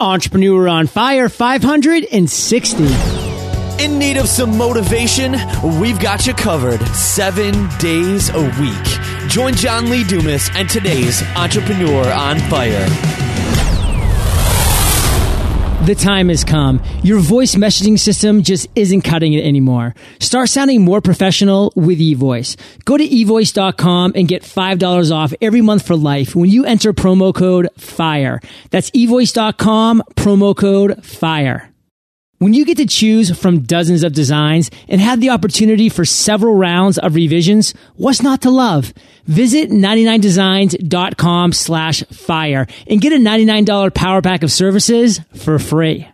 Entrepreneur on Fire 560. In need of some motivation? We've got you covered seven days a week. Join John Lee Dumas and today's Entrepreneur on Fire. The time has come. Your voice messaging system just isn't cutting it anymore. Start sounding more professional with eVoice. Go to evoice.com and get $5 off every month for life when you enter promo code FIRE. That's evoice.com, promo code FIRE. When you get to choose from dozens of designs and have the opportunity for several rounds of revisions, what's not to love? Visit 99designs.com slash fire and get a $99 power pack of services for free.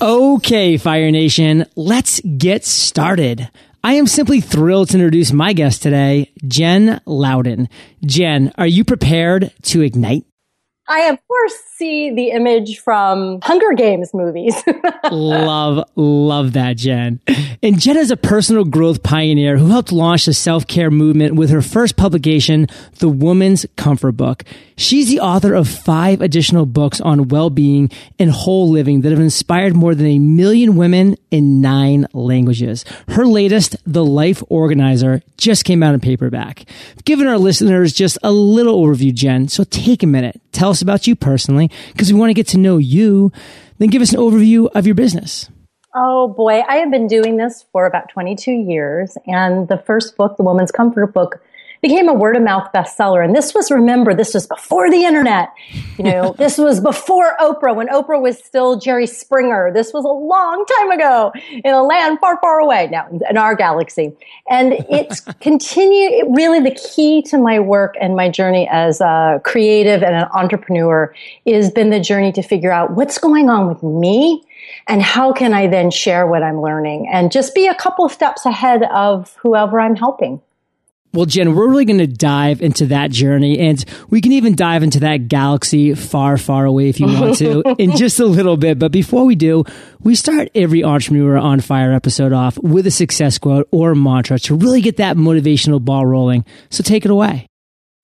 Okay, Fire Nation, let's get started. I am simply thrilled to introduce my guest today, Jen Louden. Jen, are you prepared to ignite? I of course see the image from Hunger Games movies. love, love that, Jen. And Jen is a personal growth pioneer who helped launch the self-care movement with her first publication, The Woman's Comfort Book. She's the author of five additional books on well-being and whole living that have inspired more than a million women in nine languages. Her latest, The Life Organizer, just came out in paperback. Given our listeners just a little overview, Jen. So take a minute. Tell us about you personally because we want to get to know you. Then give us an overview of your business. Oh boy, I have been doing this for about 22 years. And the first book, The Woman's Comfort Book, became a word of mouth bestseller. And this was, remember, this was before the internet. You know, this was before Oprah, when Oprah was still Jerry Springer. This was a long time ago in a land far, far away now in our galaxy. And it's continued, really the key to my work and my journey as a creative and an entrepreneur has been the journey to figure out what's going on with me and how can I then share what I'm learning and just be a couple steps ahead of whoever I'm helping. Well, Jen, we're really going to dive into that journey and we can even dive into that galaxy far, far away if you want to in just a little bit. But before we do, we start every Entrepreneur on Fire episode off with a success quote or mantra to really get that motivational ball rolling. So take it away.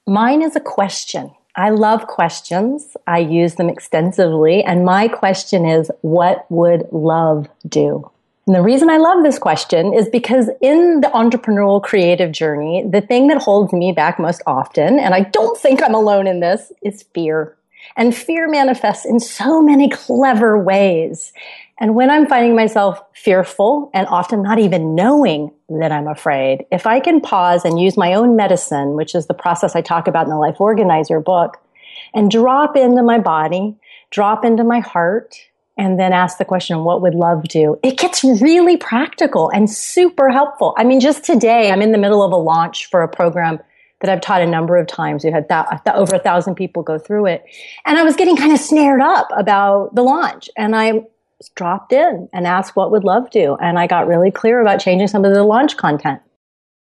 Mine is a question. I love questions. I use them extensively. And my question is, what would love do? And the reason I love this question is because in the entrepreneurial creative journey, the thing that holds me back most often, and I don't think I'm alone in this, is fear. And fear manifests in so many clever ways. And when I'm finding myself fearful and often not even knowing that I'm afraid, if I can pause and use my own medicine, which is the process I talk about in the Life Organizer book, and drop into my body, drop into my heart, and then ask the question, what would love do? It gets really practical and super helpful. I mean, just today, I'm in the middle of a launch for a program that I've taught a number of times. We've had uh, th- over a thousand people go through it. And I was getting kind of snared up about the launch. And I dropped in and asked what would love do. And I got really clear about changing some of the launch content.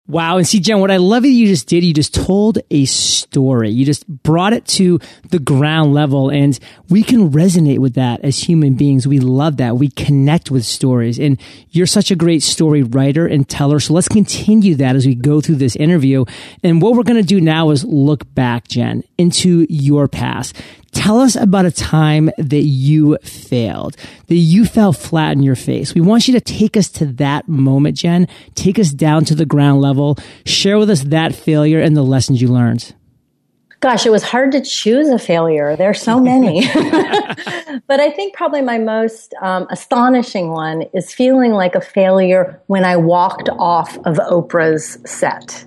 Wow. And see, Jen, what I love that you just did, you just told a story. You just brought it to the ground level and we can resonate with that as human beings. We love that. We connect with stories and you're such a great story writer and teller. So let's continue that as we go through this interview. And what we're going to do now is look back, Jen, into your past. Tell us about a time that you failed, that you fell flat in your face. We want you to take us to that moment, Jen. Take us down to the ground level. Share with us that failure and the lessons you learned. Gosh, it was hard to choose a failure. There are so many. but I think probably my most um, astonishing one is feeling like a failure when I walked off of Oprah's set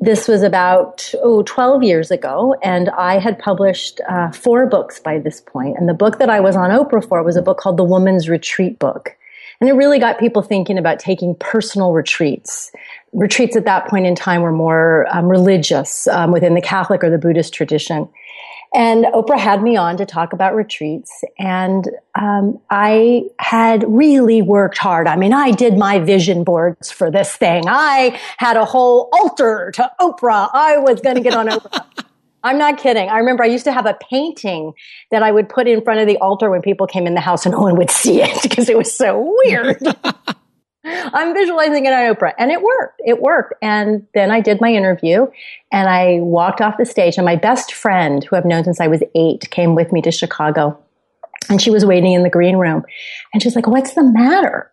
this was about oh 12 years ago and i had published uh, four books by this point. and the book that i was on oprah for was a book called the woman's retreat book. And it really got people thinking about taking personal retreats. Retreats at that point in time were more um, religious um, within the catholic or the buddhist tradition and Oprah had me on to talk about retreats. And um, I had really worked hard. I mean, I did my vision boards for this thing. I had a whole altar to Oprah. I was going to get on Oprah. I'm not kidding. I remember I used to have a painting that I would put in front of the altar when people came in the house and no one would see it because it was so weird. I'm visualizing it on Oprah. And it worked. It worked. And then I did my interview and I walked off the stage. And my best friend, who I've known since I was eight, came with me to Chicago. And she was waiting in the green room. And she's like, What's the matter?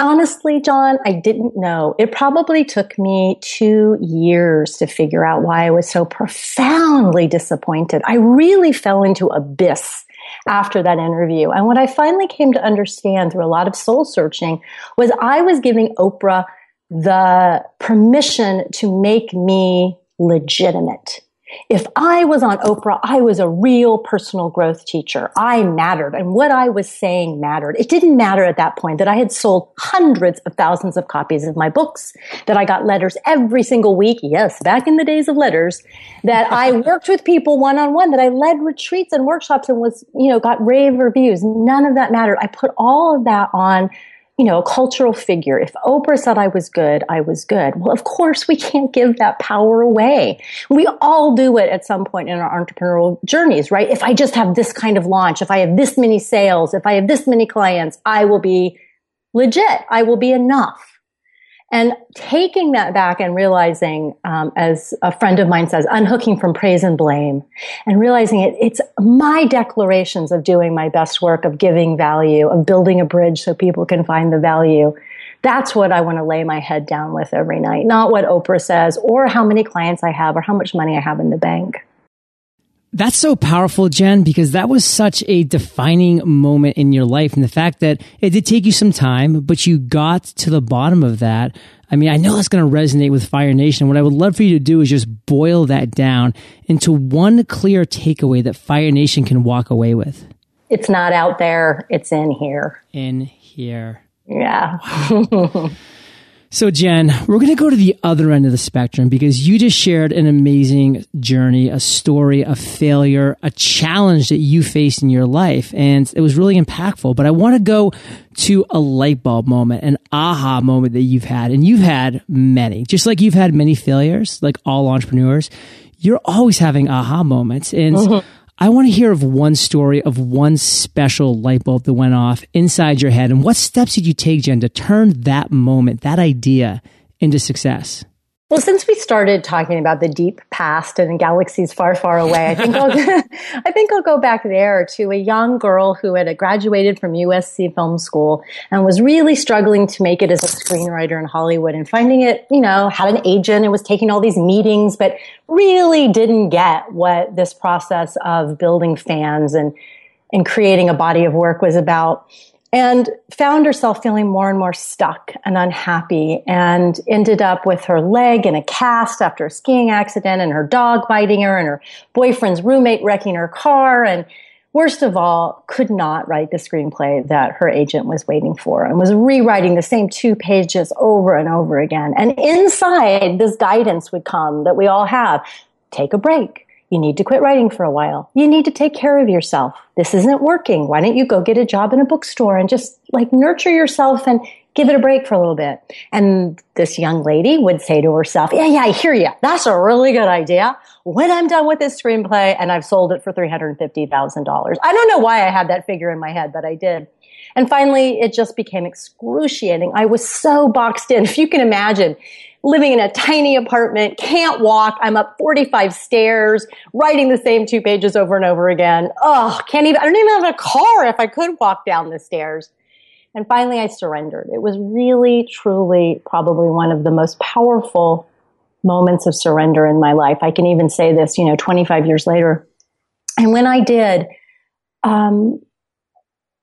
Honestly, John, I didn't know. It probably took me two years to figure out why I was so profoundly disappointed. I really fell into abyss after that interview. And what I finally came to understand through a lot of soul searching was I was giving Oprah the permission to make me legitimate. If I was on Oprah, I was a real personal growth teacher. I mattered and what I was saying mattered. It didn't matter at that point that I had sold hundreds of thousands of copies of my books, that I got letters every single week. Yes, back in the days of letters, that I worked with people one on one, that I led retreats and workshops and was, you know, got rave reviews. None of that mattered. I put all of that on you know, a cultural figure. If Oprah said I was good, I was good. Well, of course, we can't give that power away. We all do it at some point in our entrepreneurial journeys, right? If I just have this kind of launch, if I have this many sales, if I have this many clients, I will be legit. I will be enough. And taking that back and realizing, um, as a friend of mine says, unhooking from praise and blame, and realizing it, it's my declarations of doing my best work, of giving value, of building a bridge so people can find the value. That's what I want to lay my head down with every night, not what Oprah says or how many clients I have or how much money I have in the bank. That's so powerful, Jen, because that was such a defining moment in your life. And the fact that it did take you some time, but you got to the bottom of that. I mean, I know that's going to resonate with Fire Nation. What I would love for you to do is just boil that down into one clear takeaway that Fire Nation can walk away with. It's not out there, it's in here. In here. Yeah. Wow. So, Jen, we're going to go to the other end of the spectrum because you just shared an amazing journey, a story, a failure, a challenge that you faced in your life. And it was really impactful. But I want to go to a light bulb moment, an aha moment that you've had. And you've had many, just like you've had many failures, like all entrepreneurs. You're always having aha moments. And mm-hmm. I want to hear of one story of one special light bulb that went off inside your head. And what steps did you take, Jen, to turn that moment, that idea into success? Well, since we started talking about the deep past and galaxies far, far away, I think I'll, I think I'll go back there to a young girl who had graduated from USC Film School and was really struggling to make it as a screenwriter in Hollywood and finding it, you know, had an agent and was taking all these meetings, but really didn't get what this process of building fans and and creating a body of work was about and found herself feeling more and more stuck and unhappy and ended up with her leg in a cast after a skiing accident and her dog biting her and her boyfriend's roommate wrecking her car. And worst of all could not write the screenplay that her agent was waiting for and was rewriting the same two pages over and over again. And inside this guidance would come that we all have take a break you need to quit writing for a while. You need to take care of yourself. This isn't working. Why don't you go get a job in a bookstore and just like nurture yourself and give it a break for a little bit. And this young lady would say to herself, yeah, yeah, I hear you. That's a really good idea. When I'm done with this screenplay and I've sold it for $350,000. I don't know why I had that figure in my head, but I did. And finally, it just became excruciating. I was so boxed in. If you can imagine, living in a tiny apartment, can't walk. I'm up 45 stairs, writing the same two pages over and over again. Oh, can't even, I don't even have a car if I could walk down the stairs. And finally, I surrendered. It was really, truly, probably one of the most powerful moments of surrender in my life. I can even say this, you know, 25 years later. And when I did, um,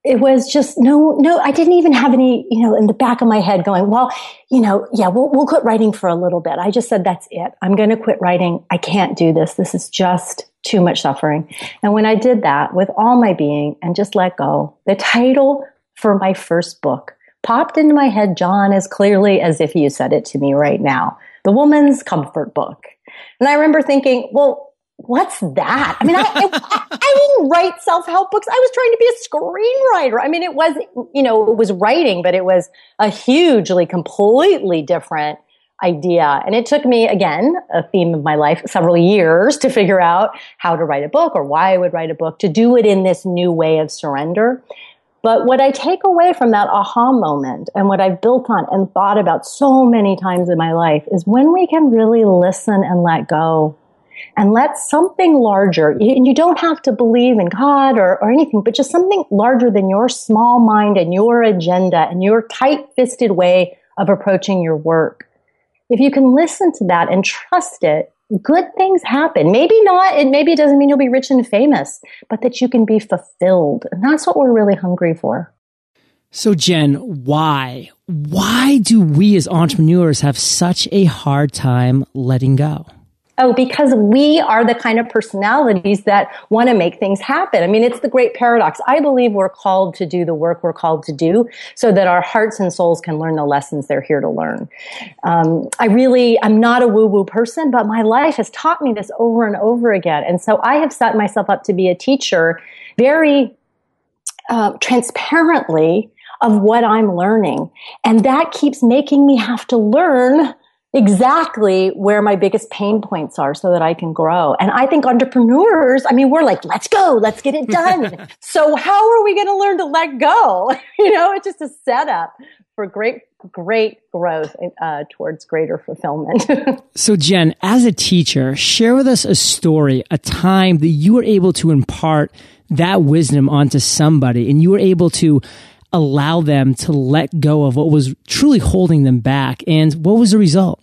it was just no, no, I didn't even have any, you know, in the back of my head going, well, you know, yeah, we'll, we'll quit writing for a little bit. I just said, that's it. I'm going to quit writing. I can't do this. This is just too much suffering. And when I did that with all my being and just let go, the title for my first book popped into my head, John, as clearly as if you said it to me right now. The Woman's Comfort Book. And I remember thinking, well, what's that? I mean, I, I, I, didn't write self-help books. I was trying to be a screenwriter. I mean, it was, you know, it was writing, but it was a hugely, completely different idea. And it took me, again, a theme of my life, several years to figure out how to write a book or why I would write a book, to do it in this new way of surrender. But what I take away from that aha moment and what I've built on and thought about so many times in my life is when we can really listen and let go and let something larger, and you don't have to believe in God or, or anything, but just something larger than your small mind and your agenda and your tight fisted way of approaching your work. If you can listen to that and trust it, good things happen. Maybe not, it maybe it doesn't mean you'll be rich and famous, but that you can be fulfilled. And that's what we're really hungry for. So, Jen, why? Why do we as entrepreneurs have such a hard time letting go? Oh, because we are the kind of personalities that want to make things happen. I mean, it's the great paradox. I believe we're called to do the work we're called to do so that our hearts and souls can learn the lessons they're here to learn. Um, I really, I'm not a woo woo person, but my life has taught me this over and over again. And so I have set myself up to be a teacher very uh, transparently of what I'm learning. And that keeps making me have to learn exactly where my biggest pain points are so that I can grow. And I think entrepreneurs, I mean, we're like, let's go, let's get it done. so how are we going to learn to let go? you know, it's just a setup for great, great growth uh, towards greater fulfillment. so Jen, as a teacher, share with us a story, a time that you were able to impart that wisdom onto somebody and you were able to allow them to let go of what was truly holding them back. And what was the result?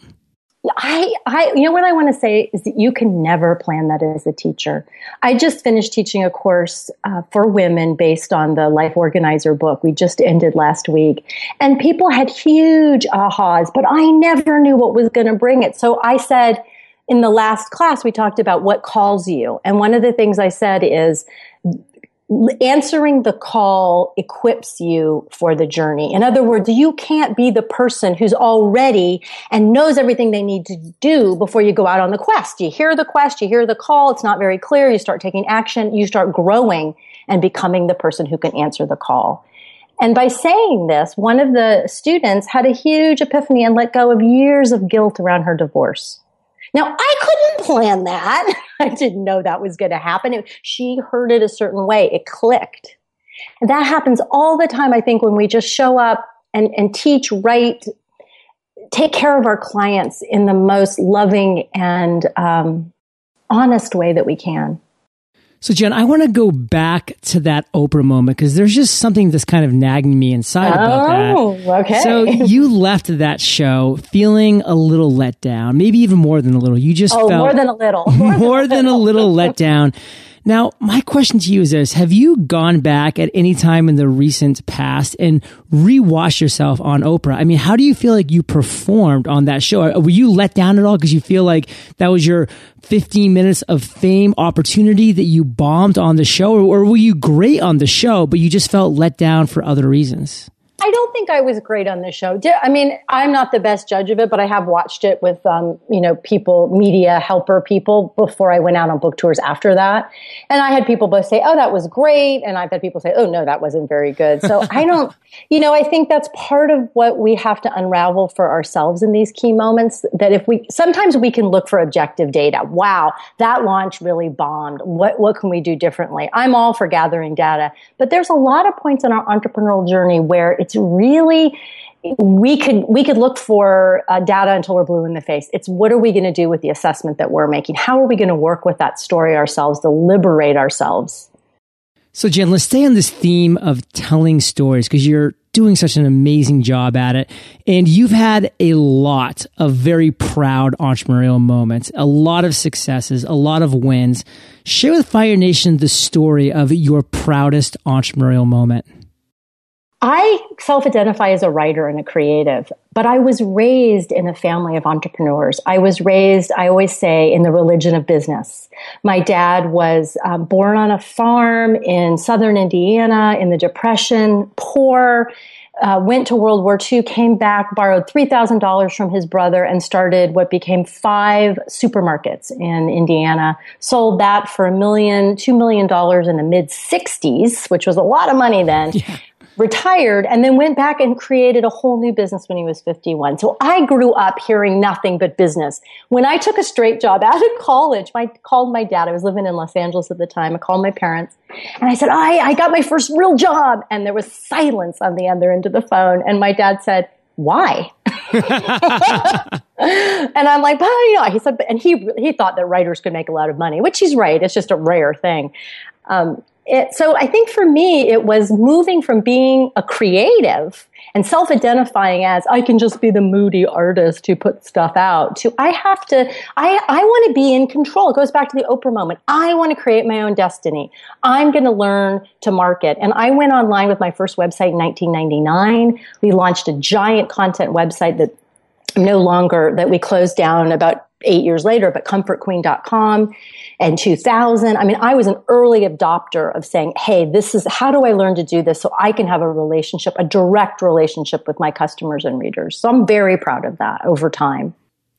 I, I, you know what I want to say is that you can never plan that as a teacher. I just finished teaching a course uh, for women based on the Life Organizer book we just ended last week, and people had huge ahas, but I never knew what was going to bring it. So I said, in the last class, we talked about what calls you, and one of the things I said is answering the call equips you for the journey. In other words, you can't be the person who's already and knows everything they need to do before you go out on the quest. You hear the quest, you hear the call, it's not very clear, you start taking action, you start growing and becoming the person who can answer the call. And by saying this, one of the students had a huge epiphany and let go of years of guilt around her divorce. Now, I couldn't plan that. I didn't know that was going to happen. It, she heard it a certain way. It clicked. And that happens all the time, I think, when we just show up and, and teach right, take care of our clients in the most loving and um, honest way that we can. So, Jen, I want to go back to that Oprah moment because there's just something that's kind of nagging me inside about oh, that. okay. So, you left that show feeling a little let down, maybe even more than a little. You just oh, felt more than a little, more, more than, a little let down. Now, my question to you is this. Have you gone back at any time in the recent past and rewatched yourself on Oprah? I mean, how do you feel like you performed on that show? Were you let down at all because you feel like that was your 15 minutes of fame opportunity that you bombed on the show? Or, or were you great on the show, but you just felt let down for other reasons? I don't think I was great on the show. I mean, I'm not the best judge of it, but I have watched it with, um, you know, people, media helper people before I went out on book tours after that. And I had people both say, oh, that was great. And I've had people say, oh, no, that wasn't very good. So I don't, you know, I think that's part of what we have to unravel for ourselves in these key moments that if we, sometimes we can look for objective data. Wow, that launch really bombed. What, what can we do differently? I'm all for gathering data, but there's a lot of points in our entrepreneurial journey where really we could we could look for uh, data until we're blue in the face. It's what are we going to do with the assessment that we're making? How are we going to work with that story ourselves to liberate ourselves? So, Jen, let's stay on this theme of telling stories because you're doing such an amazing job at it. And you've had a lot of very proud entrepreneurial moments, a lot of successes, a lot of wins. Share with Fire Nation the story of your proudest entrepreneurial moment. I self identify as a writer and a creative, but I was raised in a family of entrepreneurs. I was raised, I always say, in the religion of business. My dad was um, born on a farm in southern Indiana in the Depression, poor. Uh, went to World War II, came back, borrowed $3,000 from his brother, and started what became five supermarkets in Indiana. Sold that for a million, two million dollars in the mid 60s, which was a lot of money then. Yeah retired and then went back and created a whole new business when he was 51. So I grew up hearing nothing but business. When I took a straight job out of college, I called my dad. I was living in Los Angeles at the time. I called my parents and I said, I, I got my first real job. And there was silence on the other end of the phone. And my dad said, why? and I'm like, well, you know, he said, and he, he thought that writers could make a lot of money, which he's right. It's just a rare thing. Um, it, so I think for me, it was moving from being a creative and self-identifying as I can just be the moody artist who puts stuff out to I have to, I, I want to be in control. It goes back to the Oprah moment. I want to create my own destiny. I'm going to learn to market. And I went online with my first website in 1999. We launched a giant content website that no longer, that we closed down about eight years later, but comfortqueen.com and 2000. I mean, I was an early adopter of saying, Hey, this is, how do I learn to do this so I can have a relationship, a direct relationship with my customers and readers? So I'm very proud of that over time.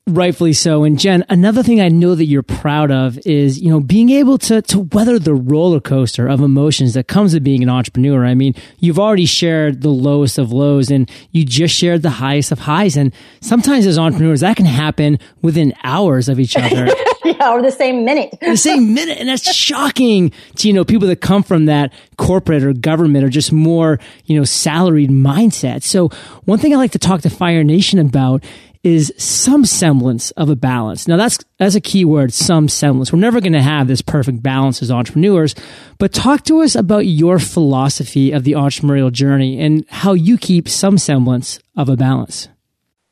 Rightfully so. And Jen, another thing I know that you're proud of is, you know, being able to, to weather the roller coaster of emotions that comes with being an entrepreneur. I mean, you've already shared the lowest of lows and you just shared the highest of highs. And sometimes as entrepreneurs, that can happen within hours of each other. yeah, or the same minute. the same minute. And that's shocking to, you know, people that come from that corporate or government or just more, you know, salaried mindset. So one thing I like to talk to Fire Nation about is some semblance of a balance. Now that's that's a key word, some semblance. We're never going to have this perfect balance as entrepreneurs, but talk to us about your philosophy of the entrepreneurial journey and how you keep some semblance of a balance.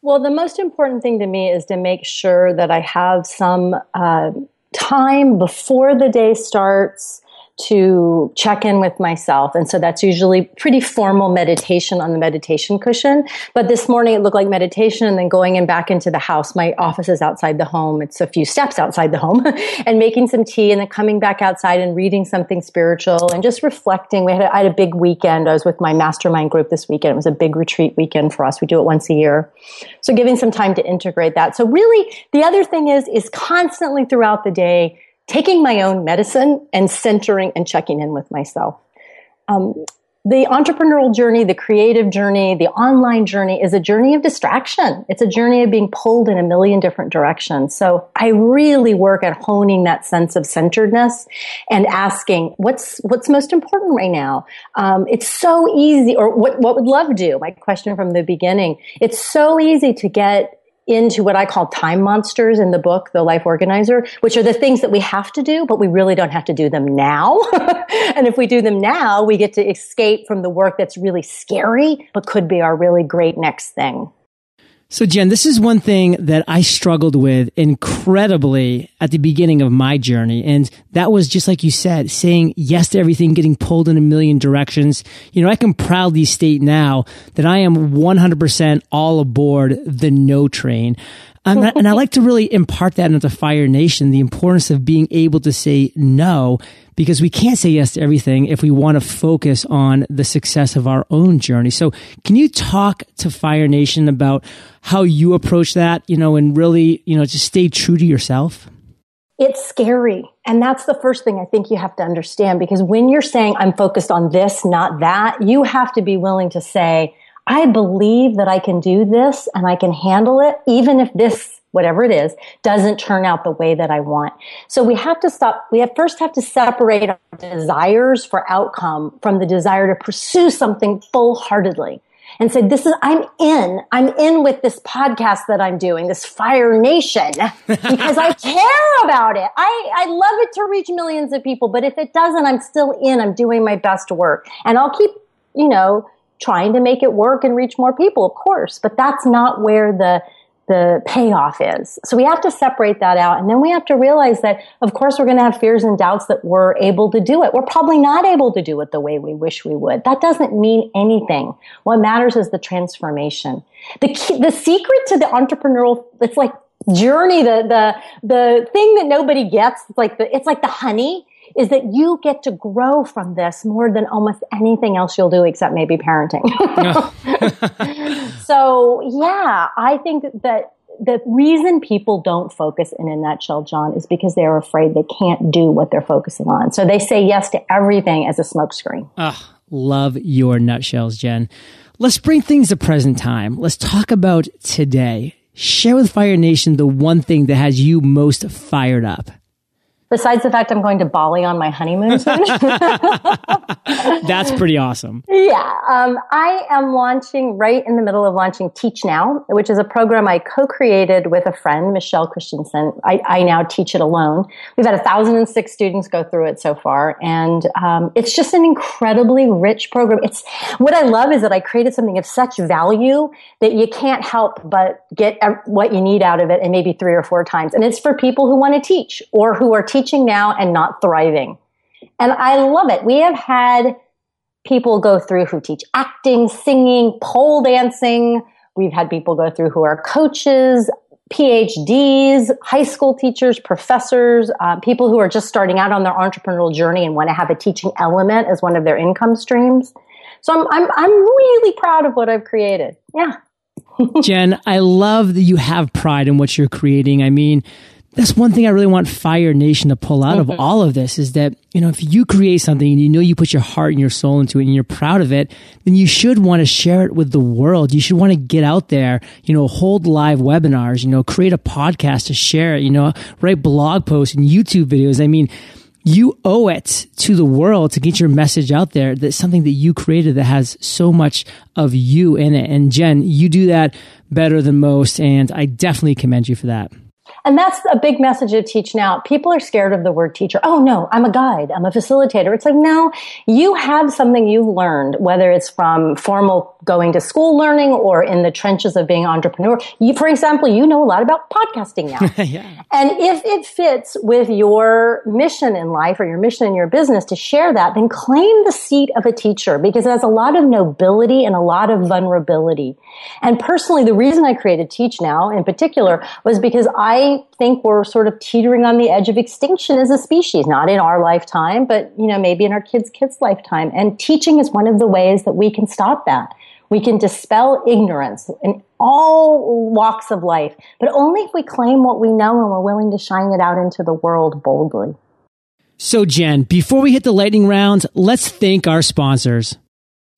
Well, the most important thing to me is to make sure that I have some uh, time before the day starts to check in with myself. And so that's usually pretty formal meditation on the meditation cushion. But this morning it looked like meditation and then going in back into the house. My office is outside the home. It's a few steps outside the home and making some tea and then coming back outside and reading something spiritual and just reflecting. We had a, I had a big weekend. I was with my mastermind group this weekend. It was a big retreat weekend for us. We do it once a year. So giving some time to integrate that. So really the other thing is, is constantly throughout the day, taking my own medicine and centering and checking in with myself. Um, the entrepreneurial journey, the creative journey, the online journey is a journey of distraction. It's a journey of being pulled in a million different directions. So I really work at honing that sense of centeredness and asking what's what's most important right now. Um, it's so easy, or what what would love do? My question from the beginning. It's so easy to get into what I call time monsters in the book, The Life Organizer, which are the things that we have to do, but we really don't have to do them now. and if we do them now, we get to escape from the work that's really scary, but could be our really great next thing. So, Jen, this is one thing that I struggled with incredibly at the beginning of my journey. And that was just like you said, saying yes to everything, getting pulled in a million directions. You know, I can proudly state now that I am 100% all aboard the no train. And I, and I like to really impart that into Fire Nation, the importance of being able to say no, because we can't say yes to everything if we want to focus on the success of our own journey. So can you talk to Fire Nation about how you approach that, you know, and really, you know, just stay true to yourself? It's scary. And that's the first thing I think you have to understand because when you're saying I'm focused on this, not that, you have to be willing to say, I believe that I can do this and I can handle it, even if this, whatever it is, doesn't turn out the way that I want. So we have to stop, we have first have to separate our desires for outcome from the desire to pursue something full heartedly and say, this is, I'm in, I'm in with this podcast that I'm doing, this Fire Nation, because I care about it. I, I love it to reach millions of people, but if it doesn't, I'm still in, I'm doing my best work and I'll keep, you know, trying to make it work and reach more people, of course, but that's not where the the payoff is. So we have to separate that out. And then we have to realize that, of course, we're going to have fears and doubts that we're able to do it. We're probably not able to do it the way we wish we would. That doesn't mean anything. What matters is the transformation. The key, the secret to the entrepreneurial, it's like journey, the, the, the thing that nobody gets, it's like the, it's like the honey is that you get to grow from this more than almost anything else you'll do except maybe parenting. so yeah, I think that the reason people don't focus in a nutshell, John, is because they're afraid they can't do what they're focusing on. So they say yes to everything as a smokescreen. Oh, ah, love your nutshells, Jen. Let's bring things to present time. Let's talk about today. Share with Fire Nation the one thing that has you most fired up. Besides the fact I'm going to Bali on my honeymoon soon. That's pretty awesome. Yeah. Um, I am launching right in the middle of launching Teach Now, which is a program I co-created with a friend, Michelle Christensen. I, I now teach it alone. We've had 1,006 students go through it so far. And um, it's just an incredibly rich program. It's What I love is that I created something of such value that you can't help but get what you need out of it and maybe three or four times. And it's for people who want to teach or who are teaching teaching now and not thriving. And I love it. We have had people go through who teach acting, singing, pole dancing. We've had people go through who are coaches, PhDs, high school teachers, professors, uh, people who are just starting out on their entrepreneurial journey and want to have a teaching element as one of their income streams. So I'm, I'm, I'm really proud of what I've created. Yeah. Jen, I love that you have pride in what you're creating. I mean, that's one thing I really want Fire Nation to pull out of all of this is that, you know, if you create something and you know you put your heart and your soul into it and you're proud of it, then you should want to share it with the world. You should want to get out there, you know, hold live webinars, you know, create a podcast to share it, you know, write blog posts and YouTube videos. I mean, you owe it to the world to get your message out there. That's something that you created that has so much of you in it. And Jen, you do that better than most. And I definitely commend you for that. And that's a big message of Teach Now. People are scared of the word teacher. Oh no, I'm a guide. I'm a facilitator. It's like, no, you have something you've learned, whether it's from formal going to school learning or in the trenches of being entrepreneur. You, for example, you know a lot about podcasting now. yeah. And if it fits with your mission in life or your mission in your business to share that, then claim the seat of a teacher because it has a lot of nobility and a lot of vulnerability. And personally, the reason I created Teach Now in particular was because I think we're sort of teetering on the edge of extinction as a species, not in our lifetime, but, you know, maybe in our kids' kids' lifetime. And teaching is one of the ways that we can stop that. We can dispel ignorance in all walks of life, but only if we claim what we know and we're willing to shine it out into the world boldly. So, Jen, before we hit the lightning round, let's thank our sponsors.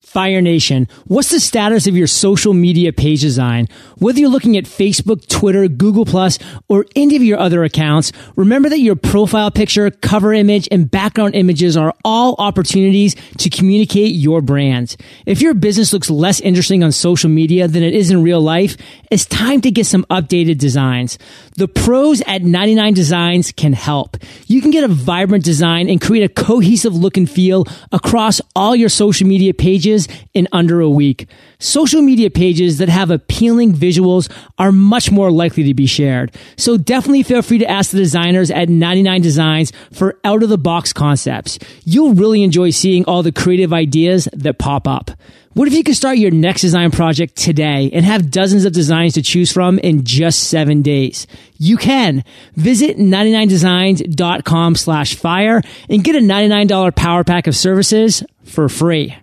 Fire Nation, what's the status of your social media page design? Whether you're looking at Facebook, Twitter, Google Plus, or any of your other accounts, remember that your profile picture, cover image, and background images are all opportunities to communicate your brand. If your business looks less interesting on social media than it is in real life, it's time to get some updated designs. The pros at 99 Designs can help. You can get a vibrant design and create a cohesive look and feel across all your social media pages in under a week. Social media pages that have appealing visuals are much more likely to be shared. So definitely feel free to ask the designers at 99 Designs for out of the box concepts. You'll really enjoy seeing all the creative ideas that pop up. What if you could start your next design project today and have dozens of designs to choose from in just seven days? You can. Visit 99designs.com slash fire and get a $99 power pack of services for free.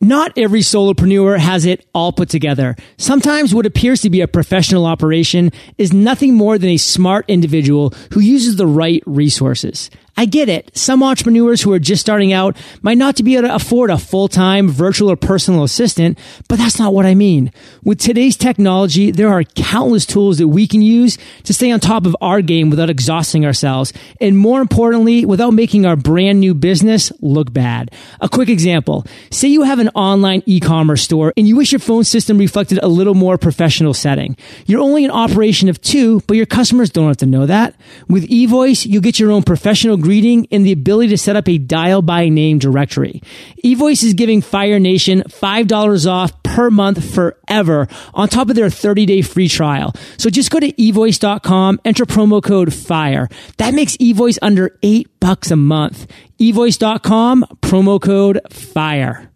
Not every solopreneur has it all put together. Sometimes what appears to be a professional operation is nothing more than a smart individual who uses the right resources. I get it. Some entrepreneurs who are just starting out might not be able to afford a full-time virtual or personal assistant, but that's not what I mean. With today's technology, there are countless tools that we can use to stay on top of our game without exhausting ourselves. And more importantly, without making our brand new business look bad. A quick example. Say you have an online e-commerce store and you wish your phone system reflected a little more professional setting. You're only an operation of two, but your customers don't have to know that. With eVoice, you get your own professional greeting and the ability to set up a dial by name directory. eVoice is giving Fire Nation $5 off per month forever on top of their 30 day free trial. So just go to evoice.com, enter promo code FIRE. That makes eVoice under eight bucks a month. evoice.com, promo code FIRE.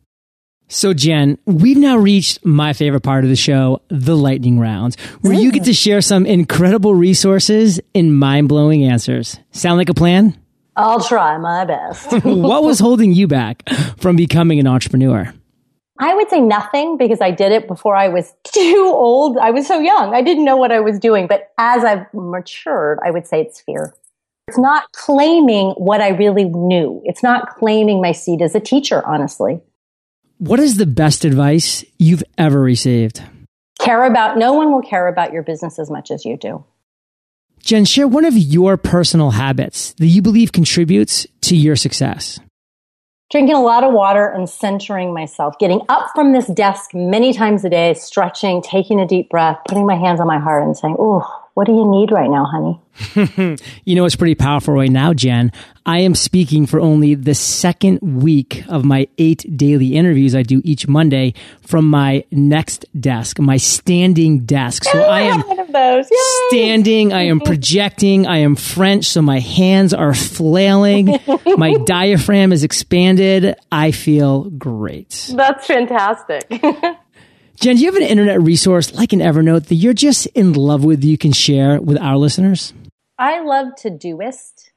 So, Jen, we've now reached my favorite part of the show, the lightning round, where you get to share some incredible resources and mind blowing answers. Sound like a plan? I'll try my best. what was holding you back from becoming an entrepreneur? I would say nothing because I did it before I was too old. I was so young. I didn't know what I was doing. But as I've matured, I would say it's fear. It's not claiming what I really knew. It's not claiming my seat as a teacher, honestly. What is the best advice you've ever received? Care about, no one will care about your business as much as you do. Jen, share one of your personal habits that you believe contributes to your success. Drinking a lot of water and centering myself, getting up from this desk many times a day, stretching, taking a deep breath, putting my hands on my heart and saying, Oh, what do you need right now, honey? you know, it's pretty powerful right now, Jen. I am speaking for only the second week of my eight daily interviews I do each Monday from my next desk, my standing desk. So I am standing, I am projecting, I am French, so my hands are flailing, my diaphragm is expanded. I feel great. That's fantastic. Jen, do you have an internet resource like an Evernote that you're just in love with you can share with our listeners? I love Todoist.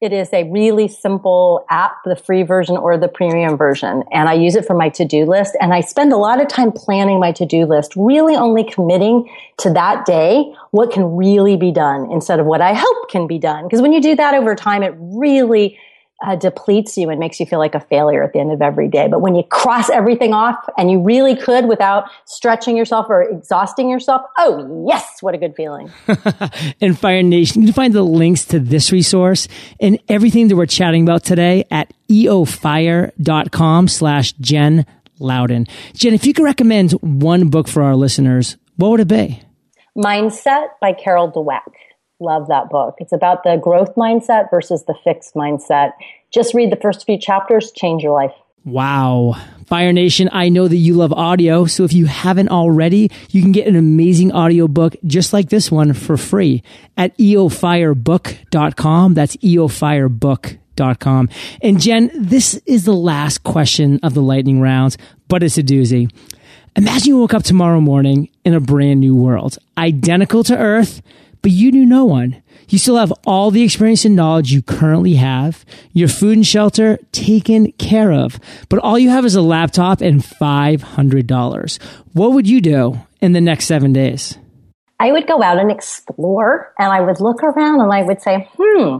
It is a really simple app, the free version or the premium version. And I use it for my to-do list. And I spend a lot of time planning my to-do list, really only committing to that day what can really be done instead of what I hope can be done. Because when you do that over time, it really uh, depletes you and makes you feel like a failure at the end of every day. But when you cross everything off and you really could without stretching yourself or exhausting yourself, oh yes, what a good feeling. in Fire Nation, you can find the links to this resource and everything that we're chatting about today at eofire.com slash Jen Louden. Jen, if you could recommend one book for our listeners, what would it be? Mindset by Carol Dweck. Love that book. It's about the growth mindset versus the fixed mindset. Just read the first few chapters, change your life. Wow. Fire Nation, I know that you love audio, so if you haven't already, you can get an amazing audiobook just like this one for free at eofirebook.com. That's eofirebook.com. And Jen, this is the last question of the lightning rounds, but it's a doozy. Imagine you woke up tomorrow morning in a brand new world, identical to Earth, but you knew no one. You still have all the experience and knowledge you currently have, your food and shelter taken care of, but all you have is a laptop and $500. What would you do in the next seven days? I would go out and explore and I would look around and I would say, hmm,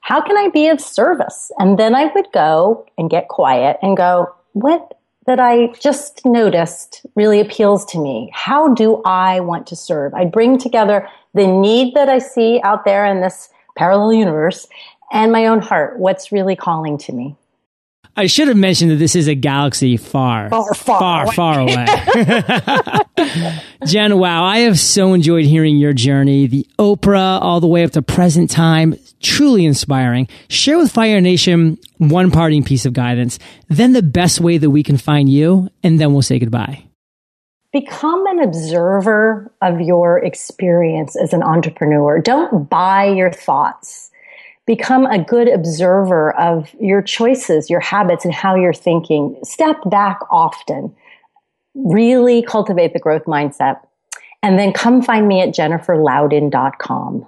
how can I be of service? And then I would go and get quiet and go, what that I just noticed really appeals to me? How do I want to serve? I bring together the need that I see out there in this parallel universe and my own heart. What's really calling to me? I should have mentioned that this is a galaxy far, far, far, far away. Far away. Jen, wow, I have so enjoyed hearing your journey, the Oprah all the way up to present time. Truly inspiring. Share with Fire Nation one parting piece of guidance, then the best way that we can find you, and then we'll say goodbye. Become an observer of your experience as an entrepreneur. Don't buy your thoughts become a good observer of your choices, your habits, and how you're thinking. Step back often. Really cultivate the growth mindset. And then come find me at jenniferlouden.com.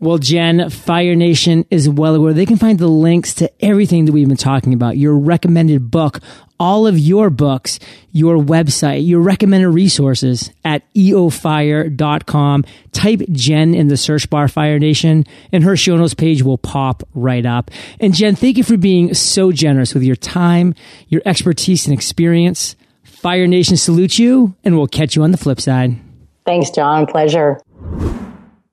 well, Jen, Fire Nation is well aware. They can find the links to everything that we've been talking about. Your recommended book, all of your books, your website, your recommended resources at eofire.com. Type Jen in the search bar, Fire Nation, and her show notes page will pop right up. And Jen, thank you for being so generous with your time, your expertise and experience. Fire Nation salute you, and we'll catch you on the flip side. Thanks, John. Pleasure.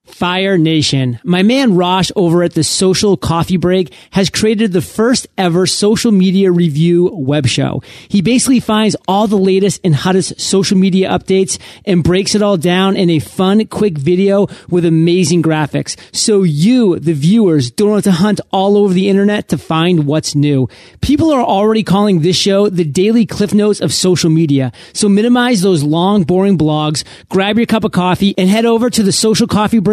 Fire Nation. My man Rosh over at the Social Coffee Break has created the first ever social media review web show. He basically finds all the latest and hottest social media updates and breaks it all down in a fun, quick video with amazing graphics. So you, the viewers, don't have to hunt all over the internet to find what's new. People are already calling this show the daily cliff notes of social media. So minimize those long, boring blogs, grab your cup of coffee and head over to the Social Coffee Break